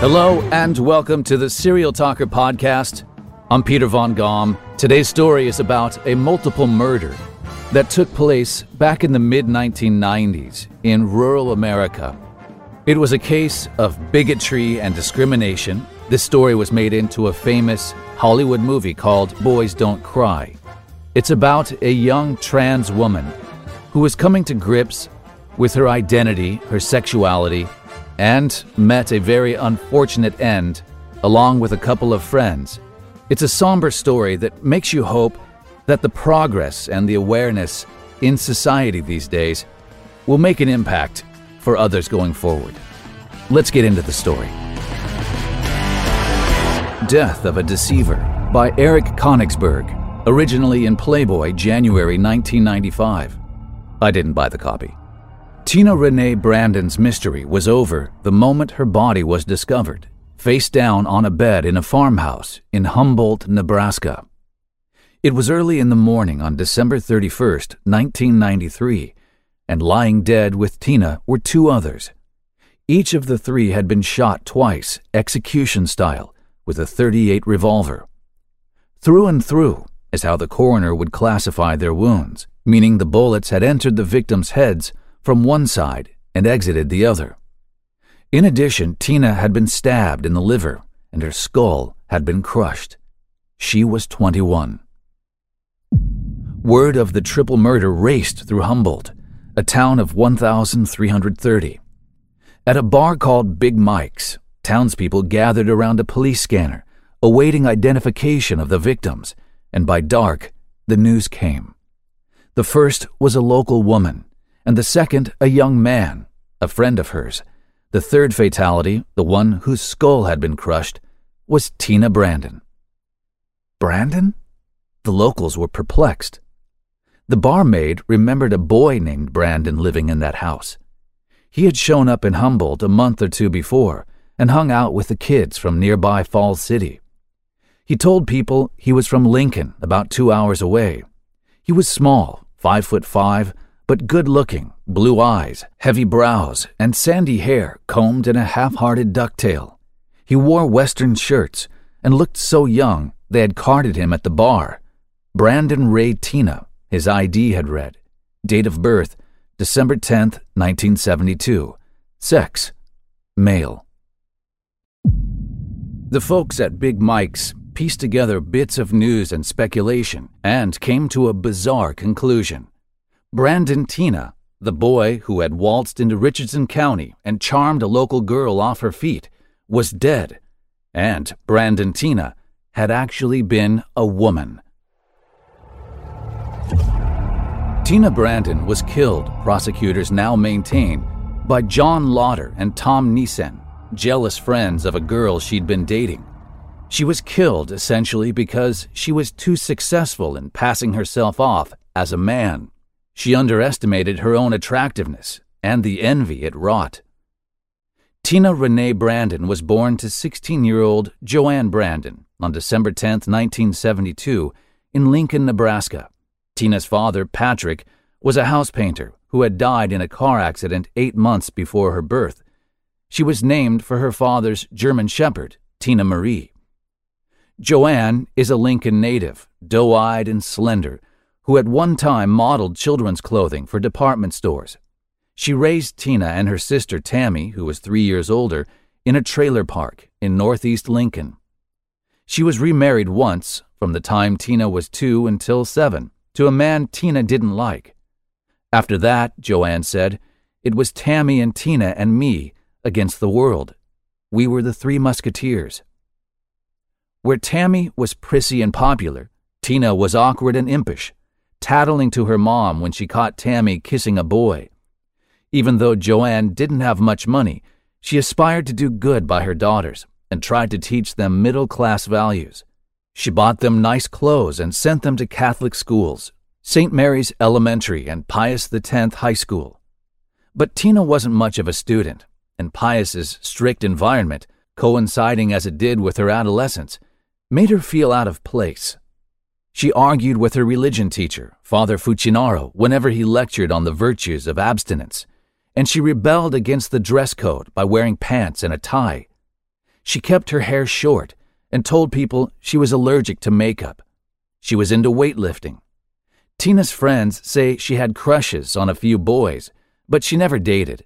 Hello and welcome to the Serial Talker podcast. I'm Peter Von Gom. Today's story is about a multiple murder that took place back in the mid 1990s in rural America. It was a case of bigotry and discrimination. This story was made into a famous Hollywood movie called Boys Don't Cry. It's about a young trans woman who is coming to grips with her identity, her sexuality, and met a very unfortunate end along with a couple of friends. It's a somber story that makes you hope that the progress and the awareness in society these days will make an impact for others going forward. Let's get into the story. Death of a Deceiver by Eric Konigsberg, originally in Playboy, January 1995. I didn't buy the copy. Tina Renee Brandon's mystery was over the moment her body was discovered, face down on a bed in a farmhouse in Humboldt, Nebraska. It was early in the morning on December 31st, 1993, and lying dead with Tina were two others. Each of the three had been shot twice, execution style, with a 38 revolver. Through and through is how the coroner would classify their wounds, meaning the bullets had entered the victims' heads from one side and exited the other. In addition, Tina had been stabbed in the liver and her skull had been crushed. She was 21. Word of the triple murder raced through Humboldt, a town of 1,330. At a bar called Big Mike's, townspeople gathered around a police scanner, awaiting identification of the victims, and by dark, the news came. The first was a local woman, and the second a young man, a friend of hers. The third fatality, the one whose skull had been crushed, was Tina Brandon. Brandon? The locals were perplexed. The barmaid remembered a boy named Brandon living in that house. He had shown up in Humboldt a month or two before and hung out with the kids from nearby Falls City. He told people he was from Lincoln, about two hours away. He was small, five foot five, but good looking, blue eyes, heavy brows, and sandy hair combed in a half hearted ducktail. He wore Western shirts and looked so young they had carded him at the bar. Brandon Ray Tina, his ID had read. Date of birth, December 10th, 1972. Sex, male. The folks at Big Mike's pieced together bits of news and speculation and came to a bizarre conclusion. Brandon Tina, the boy who had waltzed into Richardson County and charmed a local girl off her feet, was dead, and Brandon Tina had actually been a woman. Tina Brandon was killed, prosecutors now maintain, by John Lotter and Tom Nissen, jealous friends of a girl she'd been dating. She was killed essentially because she was too successful in passing herself off as a man. She underestimated her own attractiveness and the envy it wrought. Tina Renee Brandon was born to 16 year old Joanne Brandon on December 10, 1972, in Lincoln, Nebraska. Tina's father, Patrick, was a house painter who had died in a car accident eight months before her birth. She was named for her father's German Shepherd, Tina Marie. Joanne is a Lincoln native, doe eyed and slender, who at one time modeled children's clothing for department stores. She raised Tina and her sister Tammy, who was three years older, in a trailer park in northeast Lincoln. She was remarried once, from the time Tina was two until seven, to a man Tina didn't like. After that, Joanne said, it was Tammy and Tina and me against the world. We were the three musketeers. Where Tammy was prissy and popular, Tina was awkward and impish, tattling to her mom when she caught Tammy kissing a boy. Even though Joanne didn't have much money, she aspired to do good by her daughters and tried to teach them middle class values. She bought them nice clothes and sent them to Catholic schools, St. Mary's Elementary and Pius X High School. But Tina wasn't much of a student, and Pius's strict environment, coinciding as it did with her adolescence, made her feel out of place she argued with her religion teacher, Father Fucinaro, whenever he lectured on the virtues of abstinence, and she rebelled against the dress code by wearing pants and a tie. She kept her hair short and told people she was allergic to makeup. She was into weightlifting. Tina's friends say she had crushes on a few boys, but she never dated.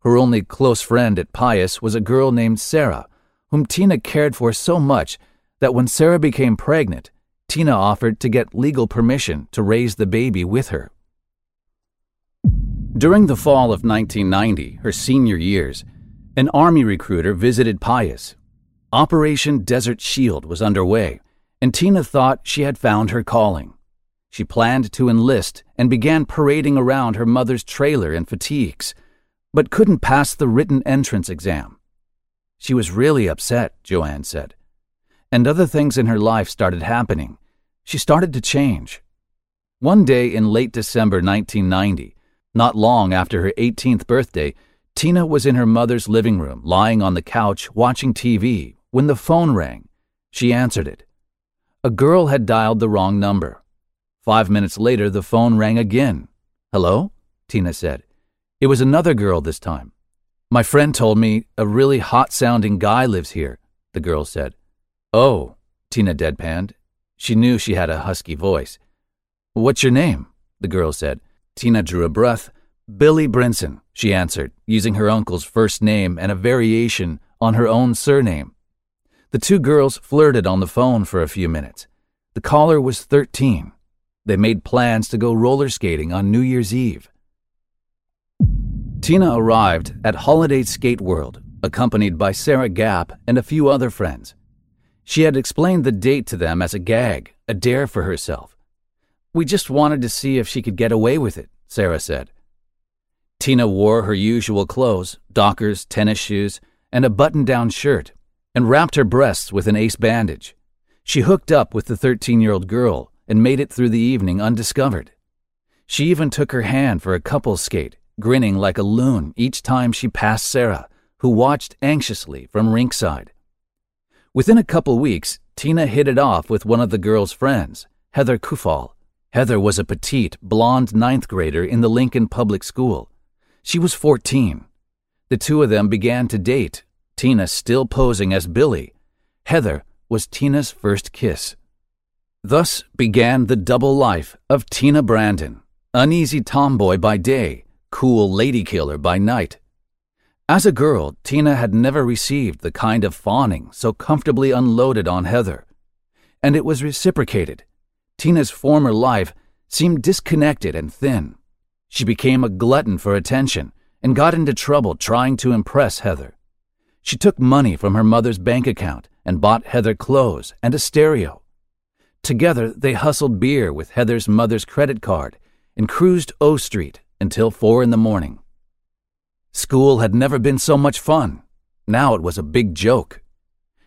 Her only close friend at Pius was a girl named Sarah, whom Tina cared for so much that when Sarah became pregnant, Tina offered to get legal permission to raise the baby with her. During the fall of 1990, her senior years, an Army recruiter visited Pius. Operation Desert Shield was underway, and Tina thought she had found her calling. She planned to enlist and began parading around her mother's trailer in fatigues, but couldn't pass the written entrance exam. She was really upset, Joanne said. And other things in her life started happening. She started to change. One day in late December 1990, not long after her 18th birthday, Tina was in her mother's living room, lying on the couch watching TV, when the phone rang. She answered it. A girl had dialed the wrong number. Five minutes later, the phone rang again. Hello? Tina said. It was another girl this time. My friend told me a really hot sounding guy lives here, the girl said. Oh, Tina deadpanned. She knew she had a husky voice. What's your name? the girl said. Tina drew a breath. Billy Brinson, she answered, using her uncle's first name and a variation on her own surname. The two girls flirted on the phone for a few minutes. The caller was 13. They made plans to go roller skating on New Year's Eve. Tina arrived at Holiday Skate World, accompanied by Sarah Gap and a few other friends. She had explained the date to them as a gag, a dare for herself. We just wanted to see if she could get away with it, Sarah said. Tina wore her usual clothes dockers, tennis shoes, and a button down shirt, and wrapped her breasts with an ace bandage. She hooked up with the 13 year old girl and made it through the evening undiscovered. She even took her hand for a couple's skate, grinning like a loon each time she passed Sarah, who watched anxiously from rinkside. Within a couple weeks, Tina hit it off with one of the girl's friends, Heather Kufal. Heather was a petite, blonde ninth grader in the Lincoln Public School. She was 14. The two of them began to date, Tina still posing as Billy. Heather was Tina's first kiss. Thus began the double life of Tina Brandon, uneasy tomboy by day, cool lady killer by night. As a girl, Tina had never received the kind of fawning so comfortably unloaded on Heather. And it was reciprocated. Tina's former life seemed disconnected and thin. She became a glutton for attention and got into trouble trying to impress Heather. She took money from her mother's bank account and bought Heather clothes and a stereo. Together, they hustled beer with Heather's mother's credit card and cruised O Street until four in the morning. School had never been so much fun. Now it was a big joke.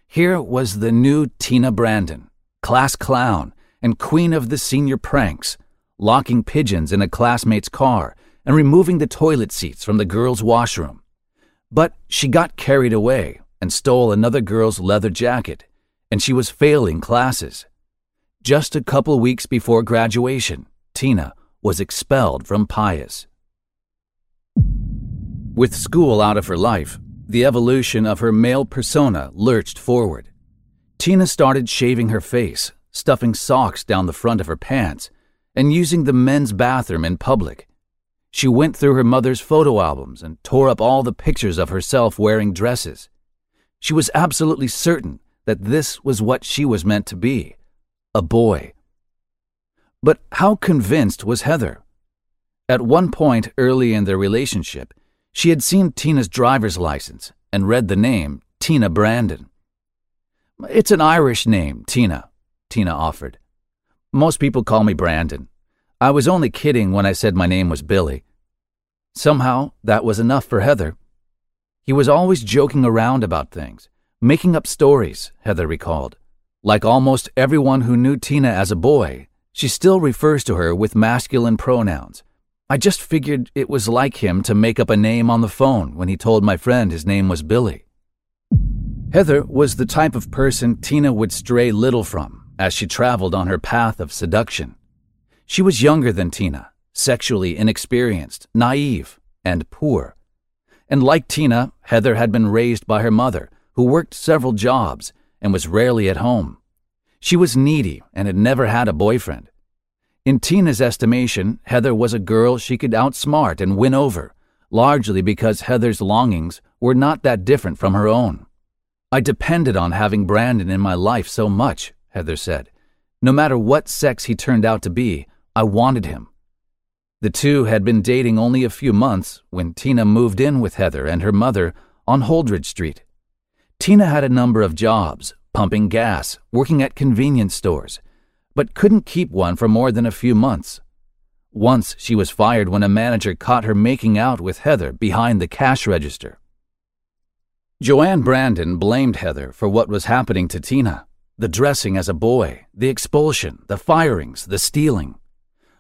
Here was the new Tina Brandon, class clown and queen of the senior pranks, locking pigeons in a classmate's car and removing the toilet seats from the girls' washroom. But she got carried away and stole another girl's leather jacket, and she was failing classes. Just a couple weeks before graduation, Tina was expelled from Pius. With school out of her life, the evolution of her male persona lurched forward. Tina started shaving her face, stuffing socks down the front of her pants, and using the men's bathroom in public. She went through her mother's photo albums and tore up all the pictures of herself wearing dresses. She was absolutely certain that this was what she was meant to be a boy. But how convinced was Heather? At one point early in their relationship, she had seen Tina's driver's license and read the name Tina Brandon. It's an Irish name, Tina, Tina offered. Most people call me Brandon. I was only kidding when I said my name was Billy. Somehow, that was enough for Heather. He was always joking around about things, making up stories, Heather recalled. Like almost everyone who knew Tina as a boy, she still refers to her with masculine pronouns. I just figured it was like him to make up a name on the phone when he told my friend his name was Billy. Heather was the type of person Tina would stray little from as she traveled on her path of seduction. She was younger than Tina, sexually inexperienced, naive, and poor. And like Tina, Heather had been raised by her mother, who worked several jobs and was rarely at home. She was needy and had never had a boyfriend. In Tina's estimation, Heather was a girl she could outsmart and win over, largely because Heather's longings were not that different from her own. I depended on having Brandon in my life so much, Heather said. No matter what sex he turned out to be, I wanted him. The two had been dating only a few months when Tina moved in with Heather and her mother on Holdrege Street. Tina had a number of jobs, pumping gas, working at convenience stores, but couldn't keep one for more than a few months. Once she was fired when a manager caught her making out with Heather behind the cash register. Joanne Brandon blamed Heather for what was happening to Tina the dressing as a boy, the expulsion, the firings, the stealing.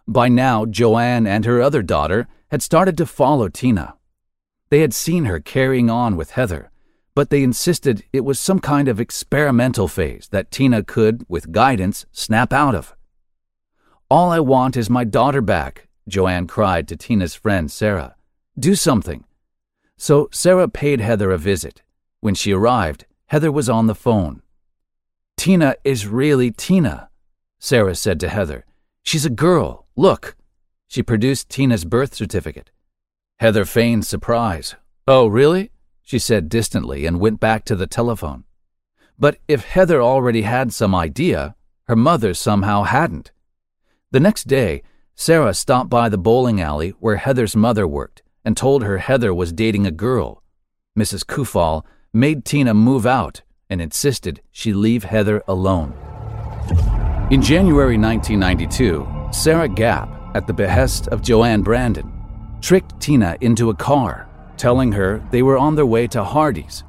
By now, Joanne and her other daughter had started to follow Tina. They had seen her carrying on with Heather, but they insisted it was some kind of experimental phase that Tina could, with guidance, snap out of. All I want is my daughter back, Joanne cried to Tina's friend Sarah. Do something. So Sarah paid Heather a visit. When she arrived, Heather was on the phone. Tina is really Tina, Sarah said to Heather. She's a girl. Look. She produced Tina's birth certificate. Heather feigned surprise. Oh, really? She said distantly and went back to the telephone. But if Heather already had some idea, her mother somehow hadn't. The next day, Sarah stopped by the bowling alley where Heather's mother worked and told her Heather was dating a girl. Mrs. Kufal made Tina move out and insisted she leave Heather alone. In January 1992, Sarah Gapp, at the behest of Joanne Brandon, tricked Tina into a car, telling her they were on their way to Hardee's.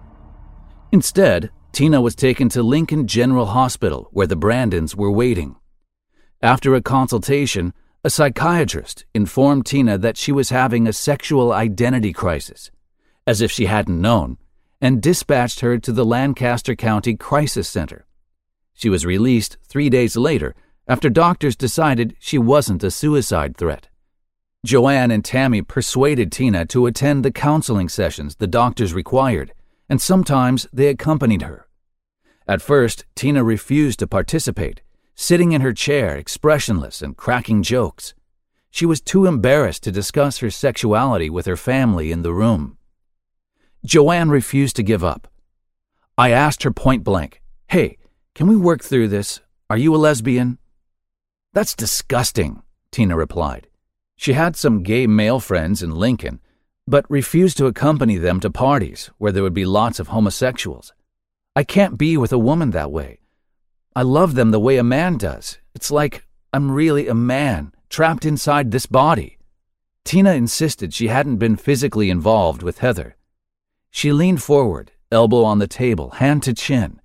Instead, Tina was taken to Lincoln General Hospital where the Brandons were waiting. After a consultation, a psychiatrist informed Tina that she was having a sexual identity crisis. As if she hadn't known, and dispatched her to the Lancaster County Crisis Center. She was released three days later after doctors decided she wasn't a suicide threat. Joanne and Tammy persuaded Tina to attend the counseling sessions the doctors required, and sometimes they accompanied her. At first, Tina refused to participate, sitting in her chair expressionless and cracking jokes. She was too embarrassed to discuss her sexuality with her family in the room. Joanne refused to give up. I asked her point blank, Hey, can we work through this? Are you a lesbian? That's disgusting, Tina replied. She had some gay male friends in Lincoln, but refused to accompany them to parties where there would be lots of homosexuals. I can't be with a woman that way. I love them the way a man does. It's like I'm really a man, trapped inside this body. Tina insisted she hadn't been physically involved with Heather. She leaned forward, elbow on the table, hand to chin.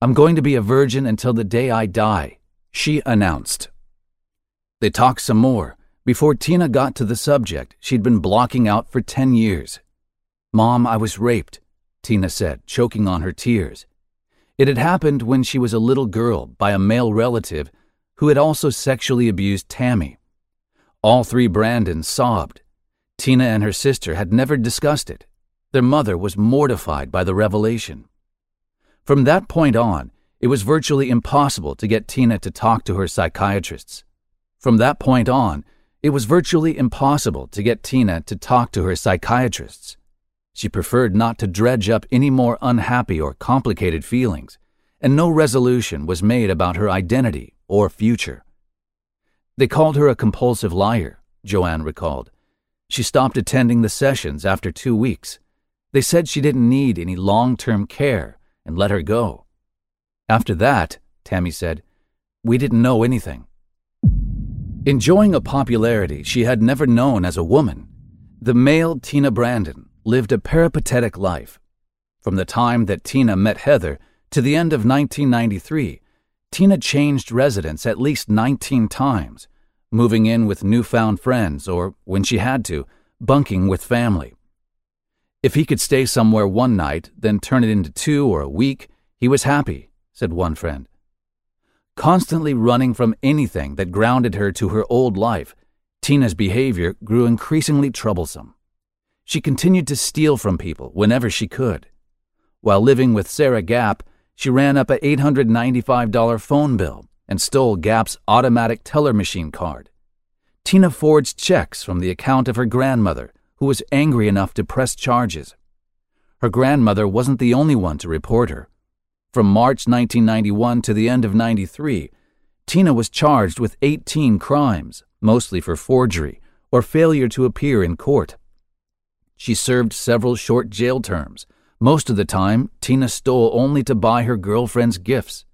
I'm going to be a virgin until the day I die, she announced. They talked some more before Tina got to the subject she'd been blocking out for 10 years. Mom, I was raped, Tina said, choking on her tears. It had happened when she was a little girl by a male relative who had also sexually abused Tammy. All three Brandons sobbed. Tina and her sister had never discussed it. Their mother was mortified by the revelation. From that point on, it was virtually impossible to get Tina to talk to her psychiatrists. From that point on, it was virtually impossible to get Tina to talk to her psychiatrists. She preferred not to dredge up any more unhappy or complicated feelings, and no resolution was made about her identity or future. They called her a compulsive liar, Joanne recalled. She stopped attending the sessions after two weeks they said she didn't need any long term care and let her go. After that, Tammy said, we didn't know anything. Enjoying a popularity she had never known as a woman, the male Tina Brandon lived a peripatetic life. From the time that Tina met Heather to the end of 1993, Tina changed residence at least 19 times, moving in with newfound friends or, when she had to, bunking with family. If he could stay somewhere one night, then turn it into two or a week, he was happy, said one friend. Constantly running from anything that grounded her to her old life, Tina's behavior grew increasingly troublesome. She continued to steal from people whenever she could. While living with Sarah Gap, she ran up a $895 phone bill and stole Gap's automatic teller machine card. Tina forged checks from the account of her grandmother, who was angry enough to press charges. Her grandmother wasn't the only one to report her. From March 1991 to the end of 93, Tina was charged with 18 crimes, mostly for forgery or failure to appear in court. She served several short jail terms. Most of the time, Tina stole only to buy her girlfriends gifts.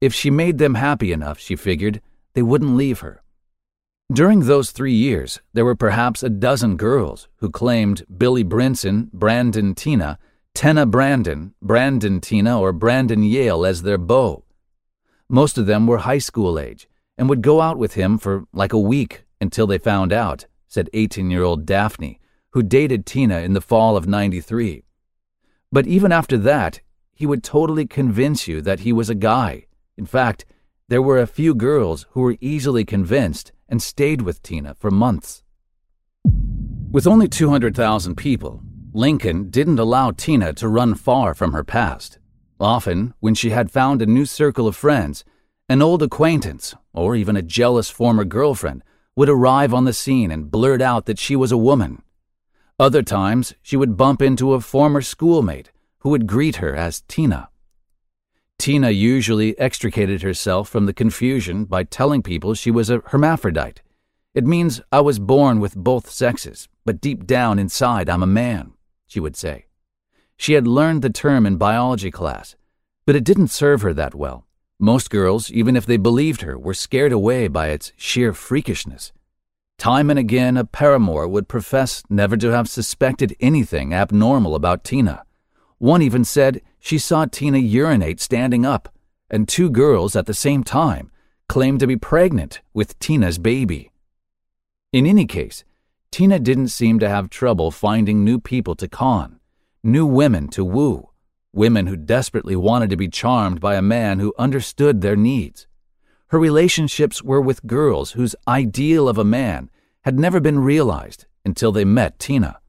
If she made them happy enough, she figured, they wouldn't leave her. During those three years, there were perhaps a dozen girls who claimed Billy Brinson, Brandon Tina, Tenna Brandon, Brandon Tina, or Brandon Yale as their beau. Most of them were high school age and would go out with him for like a week until they found out, said 18 year old Daphne, who dated Tina in the fall of 93. But even after that, he would totally convince you that he was a guy. In fact, there were a few girls who were easily convinced and stayed with Tina for months. With only 200,000 people, Lincoln didn't allow Tina to run far from her past. Often, when she had found a new circle of friends, an old acquaintance, or even a jealous former girlfriend, would arrive on the scene and blurt out that she was a woman. Other times, she would bump into a former schoolmate who would greet her as Tina. Tina usually extricated herself from the confusion by telling people she was a hermaphrodite. It means I was born with both sexes, but deep down inside I'm a man, she would say. She had learned the term in biology class, but it didn't serve her that well. Most girls, even if they believed her, were scared away by its sheer freakishness. Time and again, a paramour would profess never to have suspected anything abnormal about Tina. One even said she saw Tina urinate standing up, and two girls at the same time claimed to be pregnant with Tina's baby. In any case, Tina didn't seem to have trouble finding new people to con, new women to woo, women who desperately wanted to be charmed by a man who understood their needs. Her relationships were with girls whose ideal of a man had never been realized until they met Tina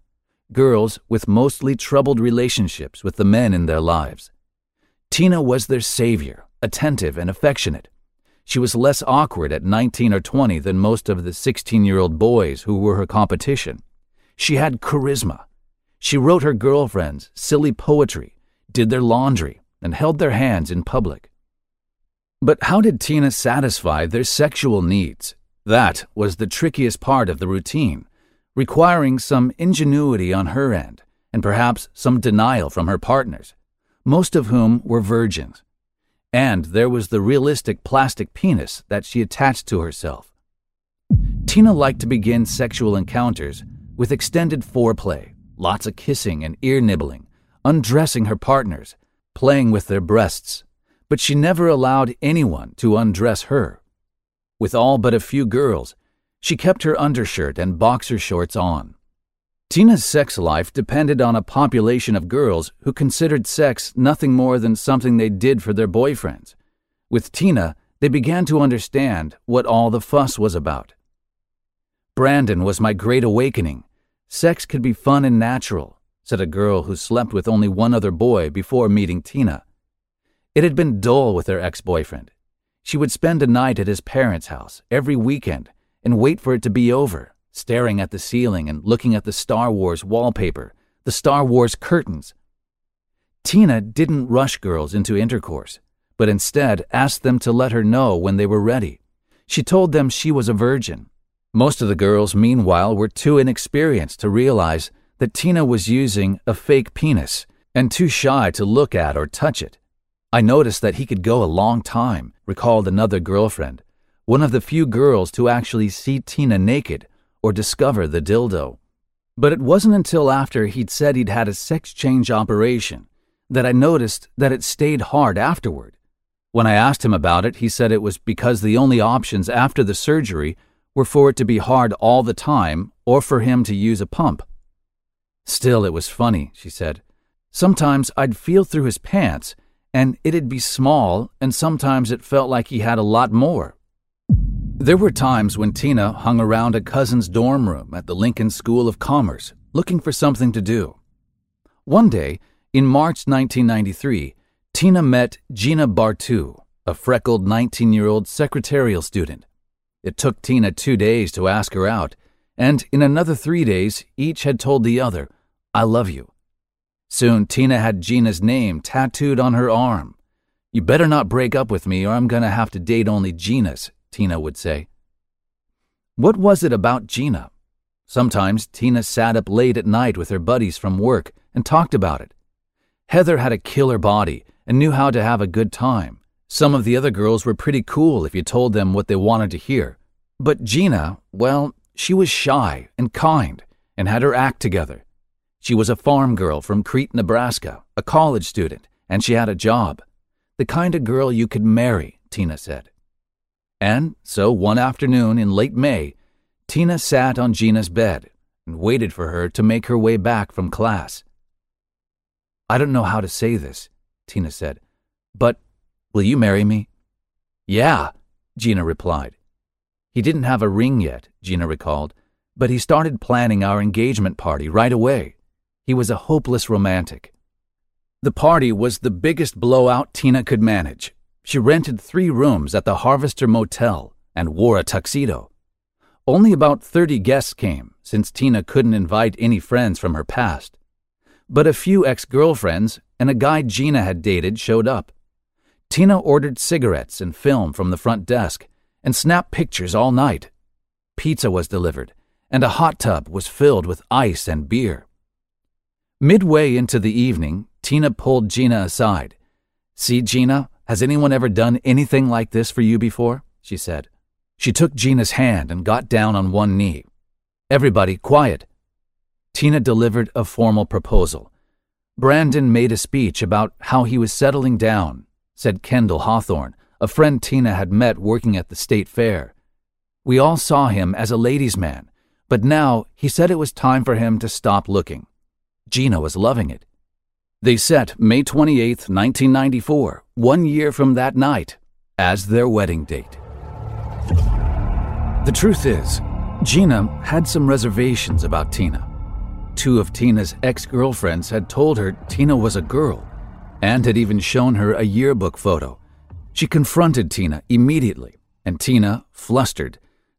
girls with mostly troubled relationships with the men in their lives. Tina was their savior, attentive and affectionate. She was less awkward at 19 or 20 than most of the 16 year old boys who were her competition. She had charisma. She wrote her girlfriends silly poetry, did their laundry, and held their hands in public. But how did Tina satisfy their sexual needs? That was the trickiest part of the routine requiring some ingenuity on her end and perhaps some denial from her partners, most of whom were virgins. And there was the realistic plastic penis that she attached to herself. Tina liked to begin sexual encounters with extended foreplay, lots of kissing and ear nibbling, undressing her partners, playing with their breasts, but she never allowed anyone to undress her. With all but a few girls, she kept her undershirt and boxer shorts on. Tina's sex life depended on a population of girls who considered sex nothing more than something they did for their boyfriends. With Tina, they began to understand what all the fuss was about. Brandon was my great awakening. Sex could be fun and natural, said a girl who slept with only one other boy before meeting Tina. It had been dull with her ex boyfriend. She would spend a night at his parents' house every weekend and wait for it to be over, staring at the ceiling and looking at the Star Wars wallpaper, the Star Wars curtains. Tina didn't rush girls into intercourse, but instead asked them to let her know when they were ready. She told them she was a virgin. Most of the girls, meanwhile, were too inexperienced to realize that Tina was using a fake penis and too shy to look at or touch it. I noticed that he could go a long time, recalled another girlfriend one of the few girls to actually see Tina naked or discover the dildo. But it wasn't until after he'd said he'd had a sex change operation that I noticed that it stayed hard afterward. When I asked him about it, he said it was because the only options after the surgery were for it to be hard all the time or for him to use a pump. Still, it was funny, she said. Sometimes I'd feel through his pants and it'd be small, and sometimes it felt like he had a lot more. There were times when Tina hung around a cousin's dorm room at the Lincoln School of Commerce looking for something to do. One day, In March 1993, Tina met Gina Bartu, a freckled 19 year old secretarial student. It took Tina two days to ask her out, and in another three days, each had told the other, I love you. Soon, Tina had Gina's name tattooed on her arm. You better not break up with me, or I'm going to have to date only Gina's, Tina would say. What was it about Gina? Sometimes Tina sat up late at night with her buddies from work and talked about it. Heather had a killer body and knew how to have a good time. Some of the other girls were pretty cool if you told them what they wanted to hear. But Gina, well, she was shy and kind and had her act together. She was a farm girl from Crete, Nebraska, a college student, and she had a job. The kind of girl you could marry, Tina said. And so one afternoon in late May, Tina sat on Gina's bed and waited for her to make her way back from class. I don't know how to say this, Tina said, but will you marry me? Yeah, Gina replied. He didn't have a ring yet, Gina recalled, but he started planning our engagement party right away. He was a hopeless romantic. The party was the biggest blowout Tina could manage. She rented three rooms at the Harvester Motel and wore a tuxedo. Only about 30 guests came, since Tina couldn't invite any friends from her past. But a few ex girlfriends and a guy Gina had dated showed up. Tina ordered cigarettes and film from the front desk and snapped pictures all night. Pizza was delivered, and a hot tub was filled with ice and beer. Midway into the evening, Tina pulled Gina aside. See, Gina, has anyone ever done anything like this for you before? she said. She took Gina's hand and got down on one knee. Everybody, quiet. Tina delivered a formal proposal. Brandon made a speech about how he was settling down, said Kendall Hawthorne, a friend Tina had met working at the state fair. We all saw him as a ladies' man, but now he said it was time for him to stop looking. Gina was loving it. They set May 28, 1994, one year from that night, as their wedding date. The truth is, Gina had some reservations about Tina. Two of Tina's ex girlfriends had told her Tina was a girl and had even shown her a yearbook photo. She confronted Tina immediately, and Tina, flustered,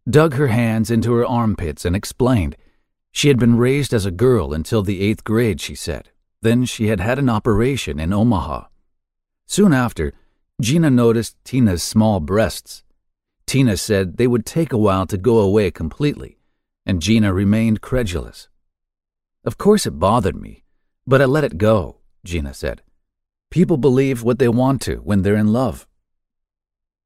dug her hands into her armpits and explained she had been raised as a girl until the eighth grade, she said. Then she had had an operation in Omaha. Soon after, Gina noticed Tina's small breasts. Tina said they would take a while to go away completely, and Gina remained credulous. Of course it bothered me, but I let it go, Gina said. People believe what they want to when they're in love.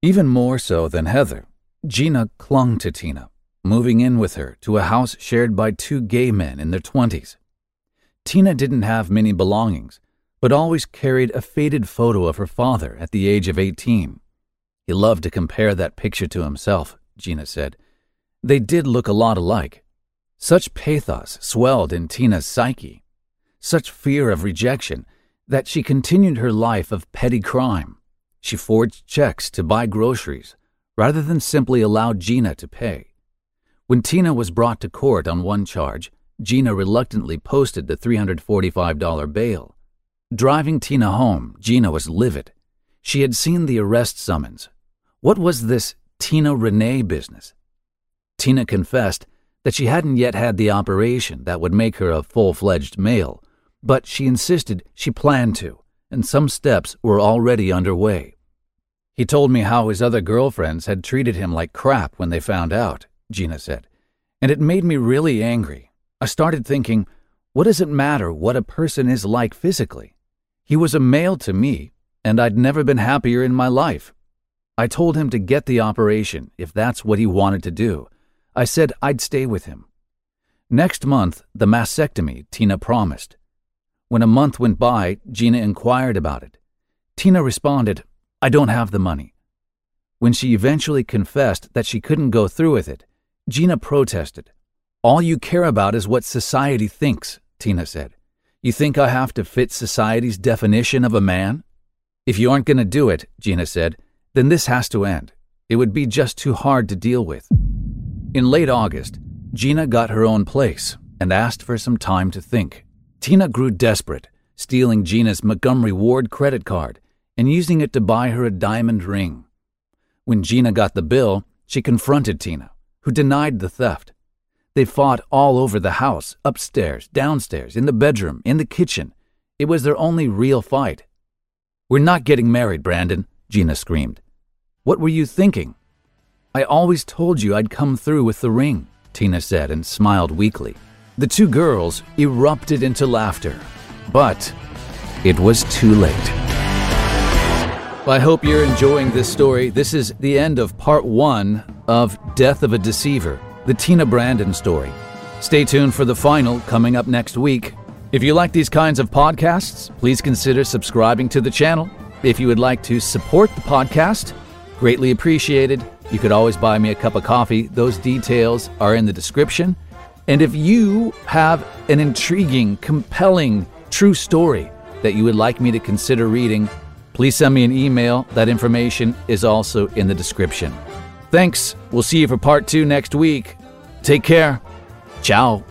Even more so than Heather, Gina clung to Tina moving in with her to a house shared by two gay men in their twenties. Tina didn't have many belongings, but always carried a faded photo of her father at the age of 18. He loved to compare that picture to himself, Gina said. They did look a lot alike. Such pathos swelled in Tina's psyche, such fear of rejection, that she continued her life of petty crime. She forged checks to buy groceries rather than simply allow Gina to pay. When Tina was brought to court on one charge, Gina reluctantly posted the $345 bail. Driving Tina home, Gina was livid. She had seen the arrest summons. What was this Tina Renee business? Tina confessed that she hadn't yet had the operation that would make her a full fledged male, but she insisted she planned to, and some steps were already underway. He told me how his other girlfriends had treated him like crap when they found out. Gina said, and it made me really angry. I started thinking, what does it matter what a person is like physically? He was a male to me, and I'd never been happier in my life. I told him to get the operation if that's what he wanted to do. I said I'd stay with him. Next month, the mastectomy, Tina promised. When a month went by, Gina inquired about it. Tina responded, I don't have the money. When she eventually confessed that she couldn't go through with it, Gina protested. All you care about is what society thinks, Tina said. You think I have to fit society's definition of a man? If you aren't going to do it, Gina said, then this has to end. It would be just too hard to deal with. In late August, Gina got her own place and asked for some time to think. Tina grew desperate, stealing Gina's Montgomery Ward credit card and using it to buy her a diamond ring. When Gina got the bill, she confronted Tina, who denied the theft. They fought all over the house, upstairs, downstairs, in the bedroom, in the kitchen. It was their only real fight. We're not getting married, Brandon, Gina screamed. What were you thinking? I always told you I'd come through with the ring, Tina said and smiled weakly. The two girls erupted into laughter, but it was too late. I hope you're enjoying this story. This is the end of part one of Death of a Deceiver, the Tina Brandon story. Stay tuned for the final coming up next week. If you like these kinds of podcasts, please consider subscribing to the channel. If you would like to support the podcast, greatly appreciated. You could always buy me a cup of coffee. Those details are in the description. And if you have an intriguing, compelling, true story that you would like me to consider reading, please send me an email. That information is also in the description. Thanks. We'll see you for part two next week. Take care. Ciao.